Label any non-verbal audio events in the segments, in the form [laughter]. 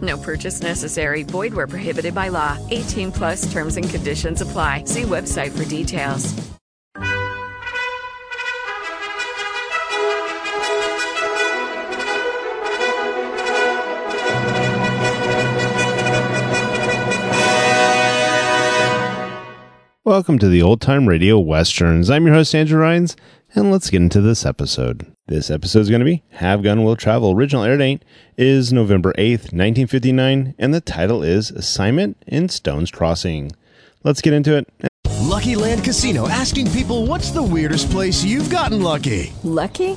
No purchase necessary. Void where prohibited by law. 18 plus terms and conditions apply. See website for details. Welcome to the Old Time Radio Westerns. I'm your host, Andrew Rhynes, and let's get into this episode. This episode is going to be Have Gun Will Travel. Original air date is November 8th, 1959, and the title is Assignment in Stone's Crossing. Let's get into it. Lucky Land Casino asking people what's the weirdest place you've gotten lucky? Lucky?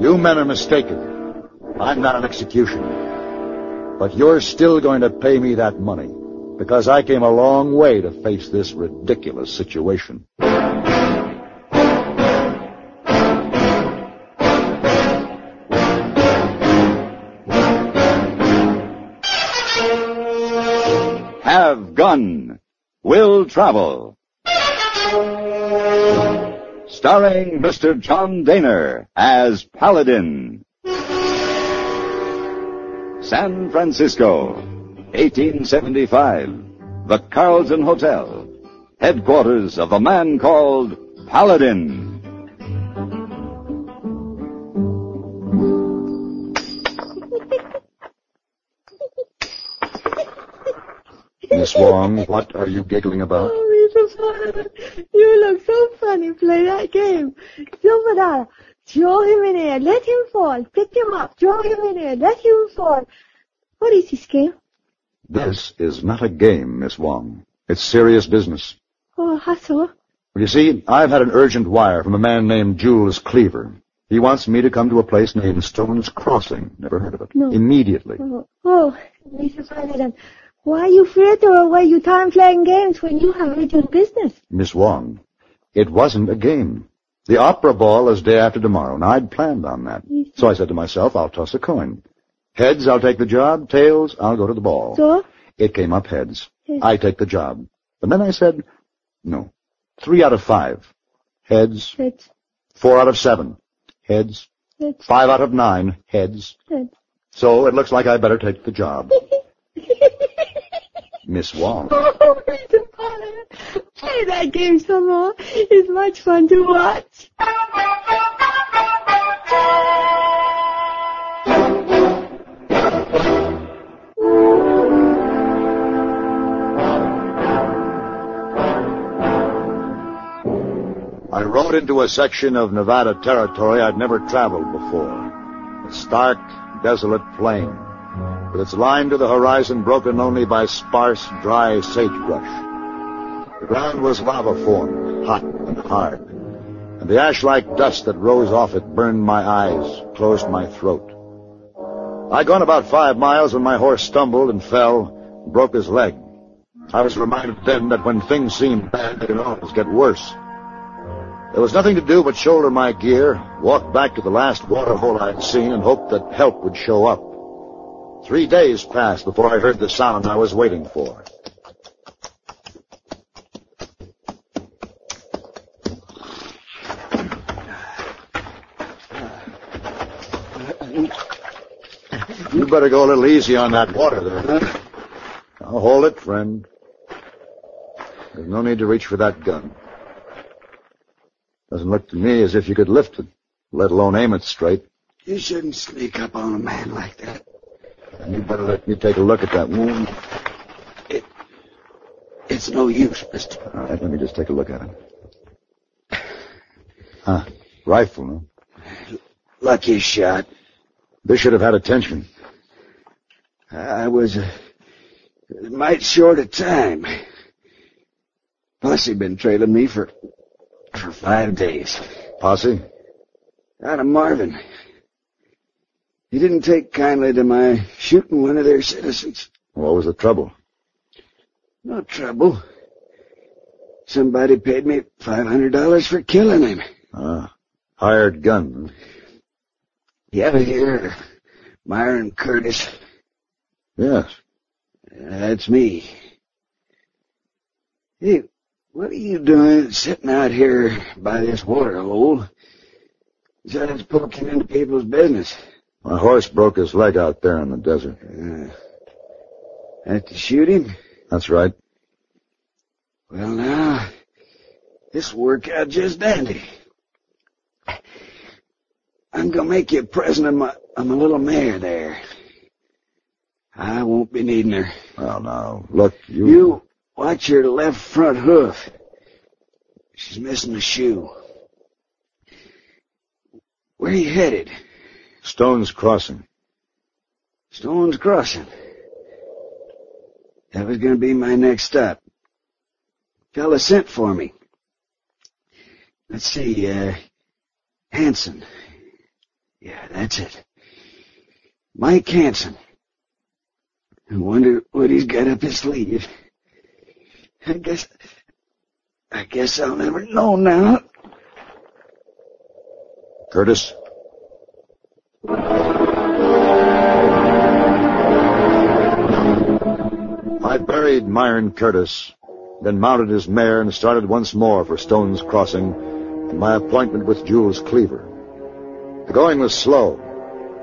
You men are mistaken. I'm not an executioner. But you're still going to pay me that money because I came a long way to face this ridiculous situation. Have gun. Will travel. Starring Mr. John Dehner as Paladin. San Francisco, 1875. The Carlton Hotel. Headquarters of a man called Paladin. Miss Wong, what are you giggling about? Oh, Mr. Father, you look so funny. Play that game. Silverado, throw him in air, let him fall. Pick him up, throw him in air, let him fall. What is this game? This is not a game, Miss Wong. It's serious business. Oh, how so? Well, you see, I've had an urgent wire from a man named Jules Cleaver. He wants me to come to a place named Stone's Crossing. Never heard of it. No. Immediately. Oh, oh Mr. Flanagan, why are you fritter away your time playing games when you have urgent business? Miss Wong, it wasn't a game. The opera ball is day after tomorrow, and I'd planned on that. So I said to myself, I'll toss a coin. Heads, I'll take the job. Tails, I'll go to the ball. So? It came up heads. Heads. I take the job. And then I said, no. Three out of five. Heads. Heads, Four out of seven. Heads. heads, Five out of nine. Heads. heads. So it looks like I better take the job. [laughs] Miss Wong. [laughs] Oh, Mr. Flanagan, play that game some more. It's much fun to watch. I rode into a section of Nevada territory I'd never traveled before. A stark, desolate plain, with its line to the horizon broken only by sparse, dry sagebrush. The ground was lava formed, hot and hard, and the ash-like dust that rose off it burned my eyes, closed my throat. I'd gone about five miles when my horse stumbled and fell, and broke his leg. I was reminded then that when things seem bad, they can always get worse. There was nothing to do but shoulder my gear, walk back to the last water hole I'd seen, and hope that help would show up. Three days passed before I heard the sound I was waiting for. You better go a little easy on that water there. I'll hold it, friend. There's no need to reach for that gun. Doesn't look to me as if you could lift it, let alone aim it straight. You shouldn't sneak up on a man like that. And you better let me take a look at that wound. It, it's no use, mister. All right, let me just take a look at it. Huh. Rifle, huh? Lucky shot. This should have had attention. I was uh, a mite short of time. Posse been trailing me for for five days. Posse? Out of Marvin. He didn't take kindly to my shooting one of their citizens. What was the trouble? No trouble. Somebody paid me five hundred dollars for killing him. Ah, hired gun. You ever hear Myron Curtis? Yes. That's me. Hey, what are you doing sitting out here by this water hole? Besides poking into people's business. My horse broke his leg out there in the desert. Uh, had to shoot him? That's right. Well, now, this worked out just dandy. I'm gonna make you a present of my, of my little mare there. I won't be needing her. Well, now, look, you... You watch your left front hoof. She's missing a shoe. Where are you headed? Stone's Crossing. Stone's Crossing. That was going to be my next stop. Fella sent for me. Let's see, uh, Hanson. Yeah, that's it. Mike Hanson. I wonder what he's got up his sleeve. I guess, I guess I'll never know now. Curtis? I buried Myron Curtis, then mounted his mare and started once more for Stone's Crossing and my appointment with Jules Cleaver. The going was slow.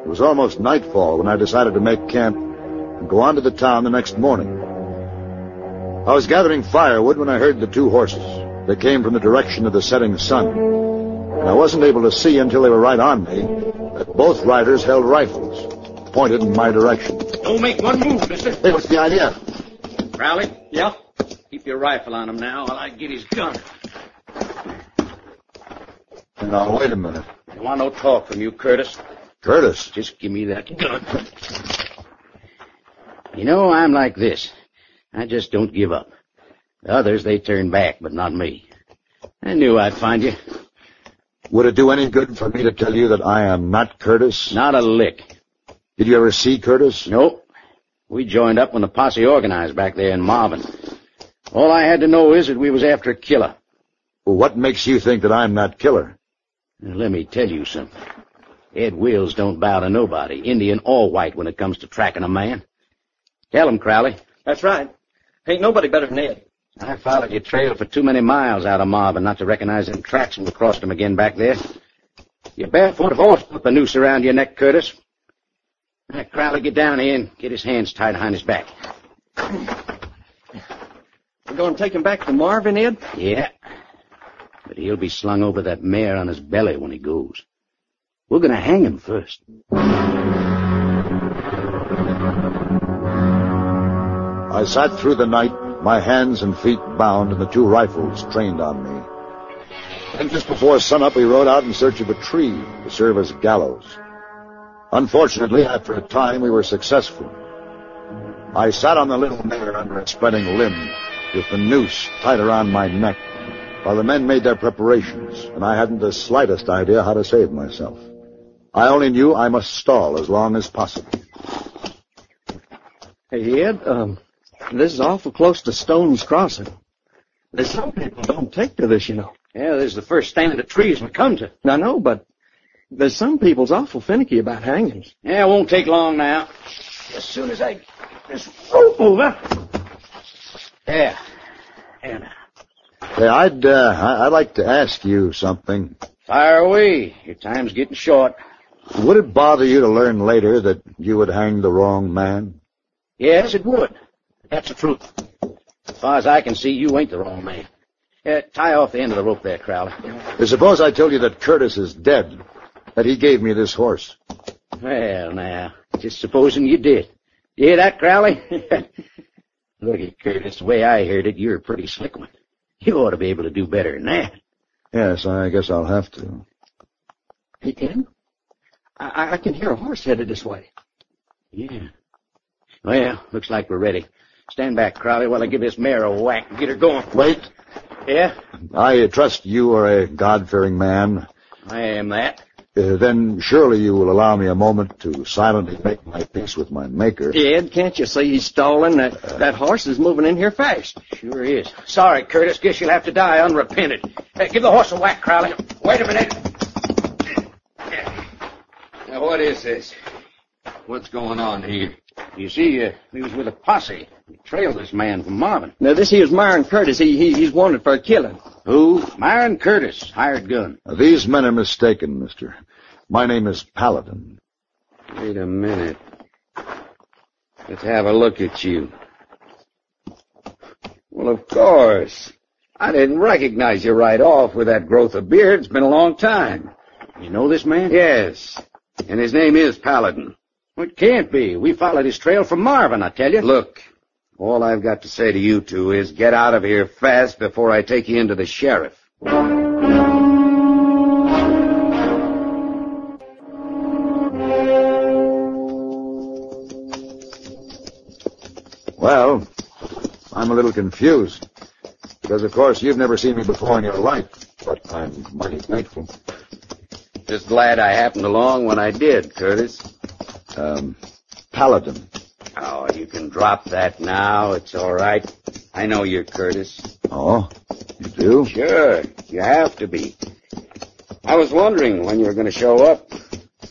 It was almost nightfall when I decided to make camp and go on to the town the next morning. I was gathering firewood when I heard the two horses. They came from the direction of the setting sun. And I wasn't able to see until they were right on me both riders held rifles, pointed in my direction. Don't make one move, mister. Hey, what's the idea? Crowley? Yeah? Keep your rifle on him now while I get his gun. Now, wait a minute. I want no talk from you, Curtis. Curtis? Just give me that gun. You know, I'm like this. I just don't give up. The others, they turn back, but not me. I knew I'd find you. Would it do any good for me to tell you that I am not Curtis? Not a lick. Did you ever see Curtis? Nope. We joined up when the posse organized back there in Marvin. All I had to know is that we was after a killer. Well, what makes you think that I'm not killer? Now, let me tell you something. Ed Wills don't bow to nobody, Indian or white, when it comes to tracking a man. Tell him, Crowley. That's right. Ain't nobody better than Ed. I followed your trail for too many miles out of Marvin not to recognize them tracks when we crossed them again back there. Your barefoot horse put the noose around your neck, Curtis. Now, Crowley, get down here and get his hands tied behind his back. We're going to take him back to Marvin, Ed? Yeah. But he'll be slung over that mare on his belly when he goes. We're going to hang him first. I sat through the night, my hands and feet bound and the two rifles trained on me. And just before sunup, we rode out in search of a tree to serve as gallows. Unfortunately, after a time, we were successful. I sat on the little mare under a spreading limb with the noose tied around my neck while the men made their preparations, and I hadn't the slightest idea how to save myself. I only knew I must stall as long as possible. Hey, Ed, um, this is awful close to Stone's Crossing. There's some people don't take to this, you know. Yeah, this is the first stand of the trees we come to. I know, but there's some people's awful finicky about hangings. Yeah, it won't take long now. as soon as I get this rope over. There. There now. Hey, I'd, uh, I- I'd like to ask you something. Fire away. Your time's getting short. Would it bother you to learn later that you would hang the wrong man? Yes, it would. That's the truth. As far as I can see, you ain't the wrong man. Uh, tie off the end of the rope there, Crowley. Suppose I tell you that Curtis is dead, that he gave me this horse. Well, now, just supposing you did. You hear that, Crowley? [laughs] Look at Curtis. The way I heard it, you're a pretty slick one. You ought to be able to do better than that. Yes, I guess I'll have to. Hey, Ken, I, I can hear a horse headed this way. Yeah. Well, looks like we're ready. Stand back, Crowley, while I give this mare a whack and get her going. Wait. Yeah? I trust you are a God-fearing man. I am that. Uh, then surely you will allow me a moment to silently make my peace with my maker. Ed, can't you see he's stalling? That, that horse is moving in here fast. Sure is. Sorry, Curtis. Guess you'll have to die unrepented. Hey, give the horse a whack, Crowley. Wait a minute. Now, what is this? What's going on here? You see, uh, he was with a posse. He trailed this man from Marvin. Now, this here's Myron Curtis. He, he He's wanted for a killing. Who? Myron Curtis, hired gun. Now, these men are mistaken, mister. My name is Paladin. Wait a minute. Let's have a look at you. Well, of course. I didn't recognize you right off with that growth of beard. It's been a long time. You know this man? Yes. And his name is Paladin. Well, it can't be. We followed his trail from Marvin, I tell you. Look, all I've got to say to you two is get out of here fast before I take you into the sheriff. Well, I'm a little confused. Because, of course, you've never seen me before in your life. But I'm mighty thankful. Just glad I happened along when I did, Curtis. Um, Paladin. Oh, you can drop that now. It's all right. I know you're Curtis. Oh, you do? Sure. You have to be. I was wondering when you were going to show up.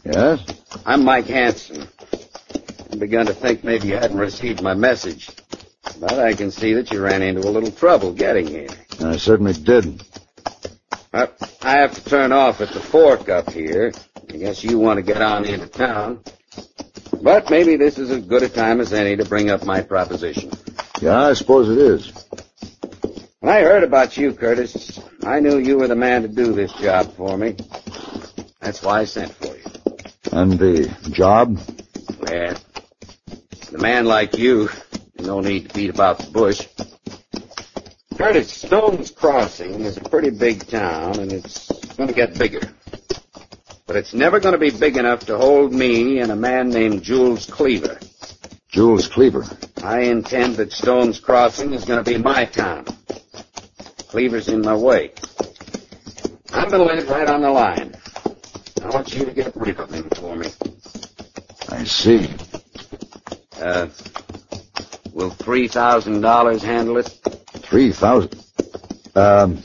Yes? I'm Mike Hanson. I begun to think maybe you hadn't received my message. But I can see that you ran into a little trouble getting here. I certainly did. Well, I have to turn off at the fork up here. I guess you want to get on into town. But maybe this is as good a time as any to bring up my proposition. Yeah, I suppose it is. When I heard about you, Curtis, I knew you were the man to do this job for me. That's why I sent for you. And the job? Well, a man like you, no need to beat about the bush. Curtis, Stone's Crossing is a pretty big town, and it's going to get bigger. But it's never going to be big enough to hold me and a man named Jules Cleaver. Jules Cleaver. I intend that Stone's Crossing is going to be my town. Cleaver's in my way. I'm going to live right on the line. I want you to get rid of him for me. I see. Uh, will three thousand dollars handle it? Three thousand. Um,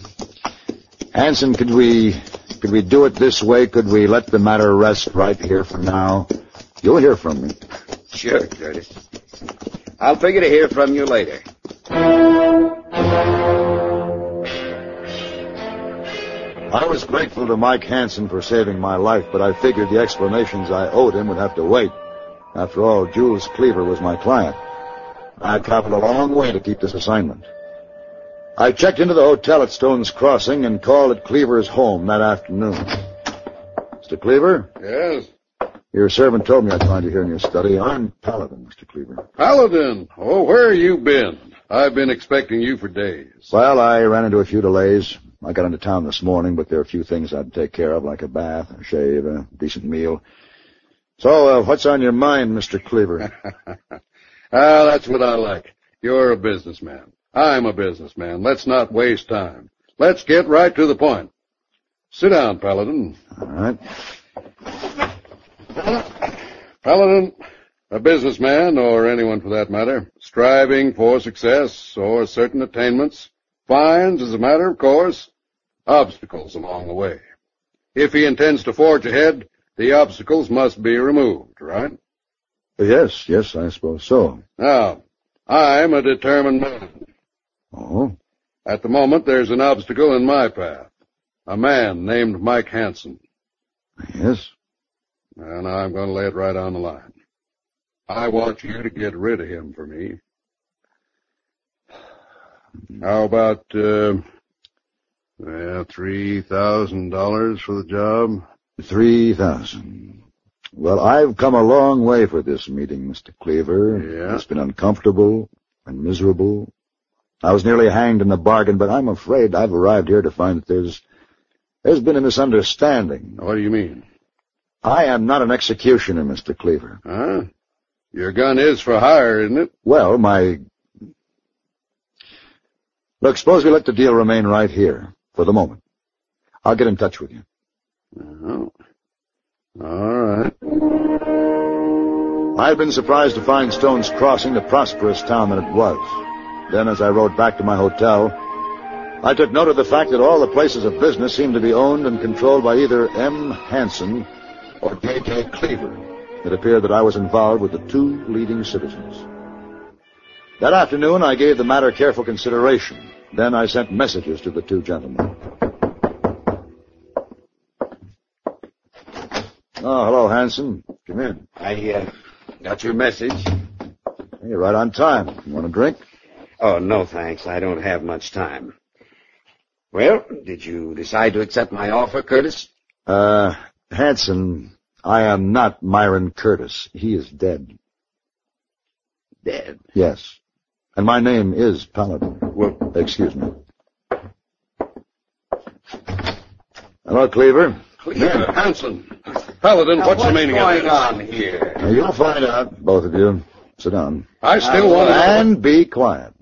Hanson, could we could we do it this way? Could we let the matter rest right here for now? You'll hear from me. Sure, Curtis. I'll figure to hear from you later. I was grateful to Mike Hanson for saving my life, but I figured the explanations I owed him would have to wait. After all, Jules Cleaver was my client. I traveled a long way to keep this assignment. I checked into the hotel at Stone's Crossing and called at Cleaver's home that afternoon. Mr. Cleaver? Yes? Your servant told me I'd find you here in your study. I'm Paladin, Mr. Cleaver. Paladin! Oh, where have you been? I've been expecting you for days. Well, I ran into a few delays. I got into town this morning, but there are a few things I'd take care of, like a bath, a shave, a decent meal. So, uh, what's on your mind, Mr. Cleaver? [laughs] ah, that's what I like. You're a businessman. I'm a businessman. Let's not waste time. Let's get right to the point. Sit down, Paladin. All right. Paladin, a businessman, or anyone for that matter, striving for success or certain attainments, finds, as a matter of course, obstacles along the way. If he intends to forge ahead, the obstacles must be removed, right? Yes, yes, I suppose so. Now, I'm a determined man. Oh? At the moment, there's an obstacle in my path. A man named Mike Hanson. Yes? And I'm going to lay it right on the line. I want you to get rid of him for me. How about, uh, three thousand dollars for the job? Three thousand. Well, I've come a long way for this meeting, Mr. Cleaver. Yeah. It's been uncomfortable and miserable. I was nearly hanged in the bargain, but I'm afraid I've arrived here to find that there's there's been a misunderstanding. What do you mean? I am not an executioner, Mr. Cleaver. Huh? Your gun is for hire, isn't it? Well, my Look, suppose we let the deal remain right here for the moment. I'll get in touch with you. Oh. All right. I had been surprised to find Stone's Crossing a prosperous town than it was. Then, as I rode back to my hotel, I took note of the fact that all the places of business seemed to be owned and controlled by either M. Hanson or K.K. Cleaver. It appeared that I was involved with the two leading citizens. That afternoon, I gave the matter careful consideration. Then I sent messages to the two gentlemen. Oh, hello, Hanson. Come in. I, uh, got your message. You're right on time. You want a drink? Oh, no thanks. I don't have much time. Well, did you decide to accept my offer, Curtis? Uh, Hanson, I am not Myron Curtis. He is dead. Dead? Yes. And my name is Paladin. Well, excuse me. Hello, Cleaver. Cleaver, Hanson. Paladin, Now, what's, the what's meaning going of this? on here? Now, you'll find out, both of you. Sit down. I still want to. And be quiet.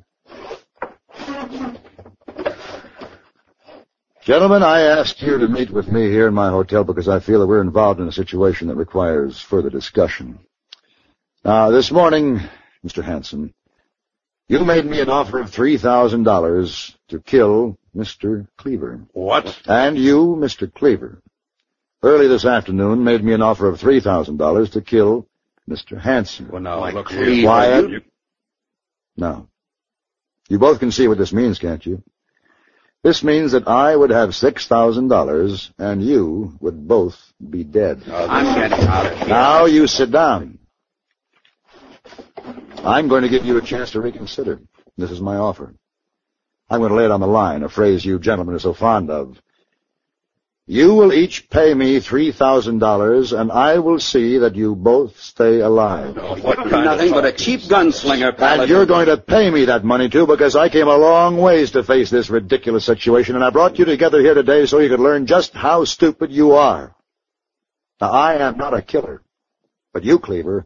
Gentlemen, I asked you to meet with me here in my hotel because I feel that we're involved in a situation that requires further discussion. Now, this morning, Mr. Hanson, you made me an offer of $3,000 to kill Mr. Cleaver. What? And you, Mr. Cleaver, early this afternoon made me an offer of $3,000 to kill Mr. Hanson. Well, now, look Cleaver, here. Quiet. You- Now, you both can see what this means, can't you? This means that I would have $6,000 and you would both be dead. I'm getting out of here. Now you sit down. I'm going to give you a chance to reconsider. This is my offer. I'm going to lay it on the line, a phrase you gentlemen are so fond of. You will each pay me $3,000 and I will see that you both stay alive. What kind Nothing but a cheap gunslinger, Paladin. And you're going to pay me that money too because I came a long ways to face this ridiculous situation and I brought you together here today so you could learn just how stupid you are. Now I am not a killer, but you, Cleaver,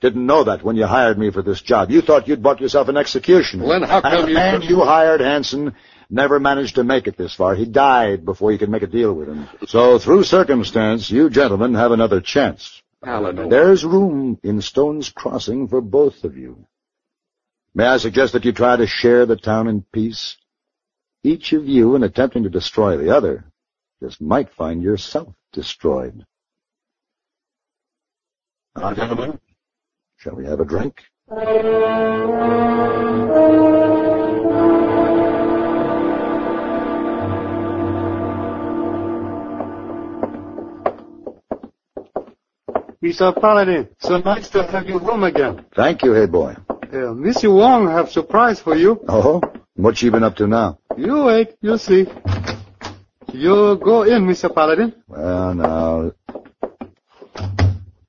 didn't know that when you hired me for this job. You thought you'd bought yourself an executioner. Well, then how come and the you- man you hired, Hanson, never managed to make it this far. He died before you could make a deal with him. So through circumstance, you gentlemen have another chance. Paladin. There's room in Stone's Crossing for both of you. May I suggest that you try to share the town in peace? Each of you, in attempting to destroy the other, just might find yourself destroyed. Now, gentlemen, shall we have a drink? [laughs] Mr. Paladin, so nice to have you home again. Thank you, hey boy. Uh, Missy Wong have surprise for you. Oh, what she been up to now? You wait, you see. You go in, Mr. Paladin. Well, now.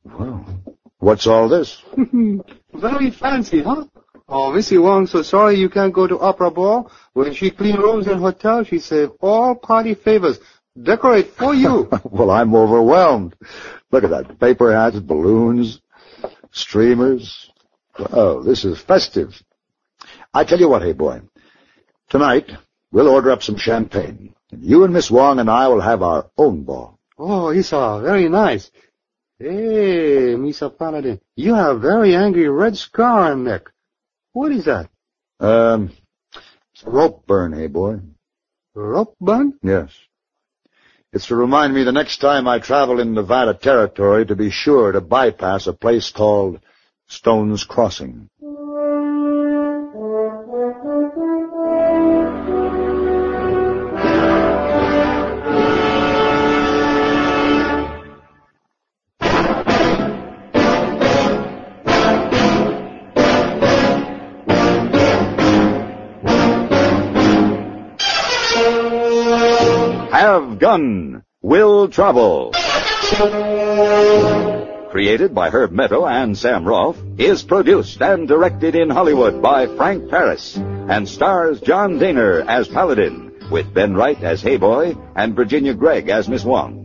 Well, what's all this? [laughs] Very fancy, huh? Oh, Missy Wong, so sorry you can't go to opera ball. When she clean rooms in hotel, she save all party favors. Decorate for you. [laughs] well, I'm overwhelmed. Look at that. Paper hats, balloons, streamers. Oh, this is festive. I tell you what, hey boy. Tonight, we'll order up some champagne. And you and Miss Wong and I will have our own ball. oh, Isa, very nice. Hey, Mr. Paladin, you have a very angry red scar on neck. What is that? Um, it's a rope burn, hey boy. Rope burn? Yes. It's to remind me the next time I travel in Nevada territory to be sure to bypass a place called Stone's Crossing. Will Travel. Created by Herb Meadow and Sam Rolfe, is produced and directed in Hollywood by Frank Paris, and stars John Dehner as Paladin, with Ben Wright as Heyboy and Virginia Gregg as Miss Wong.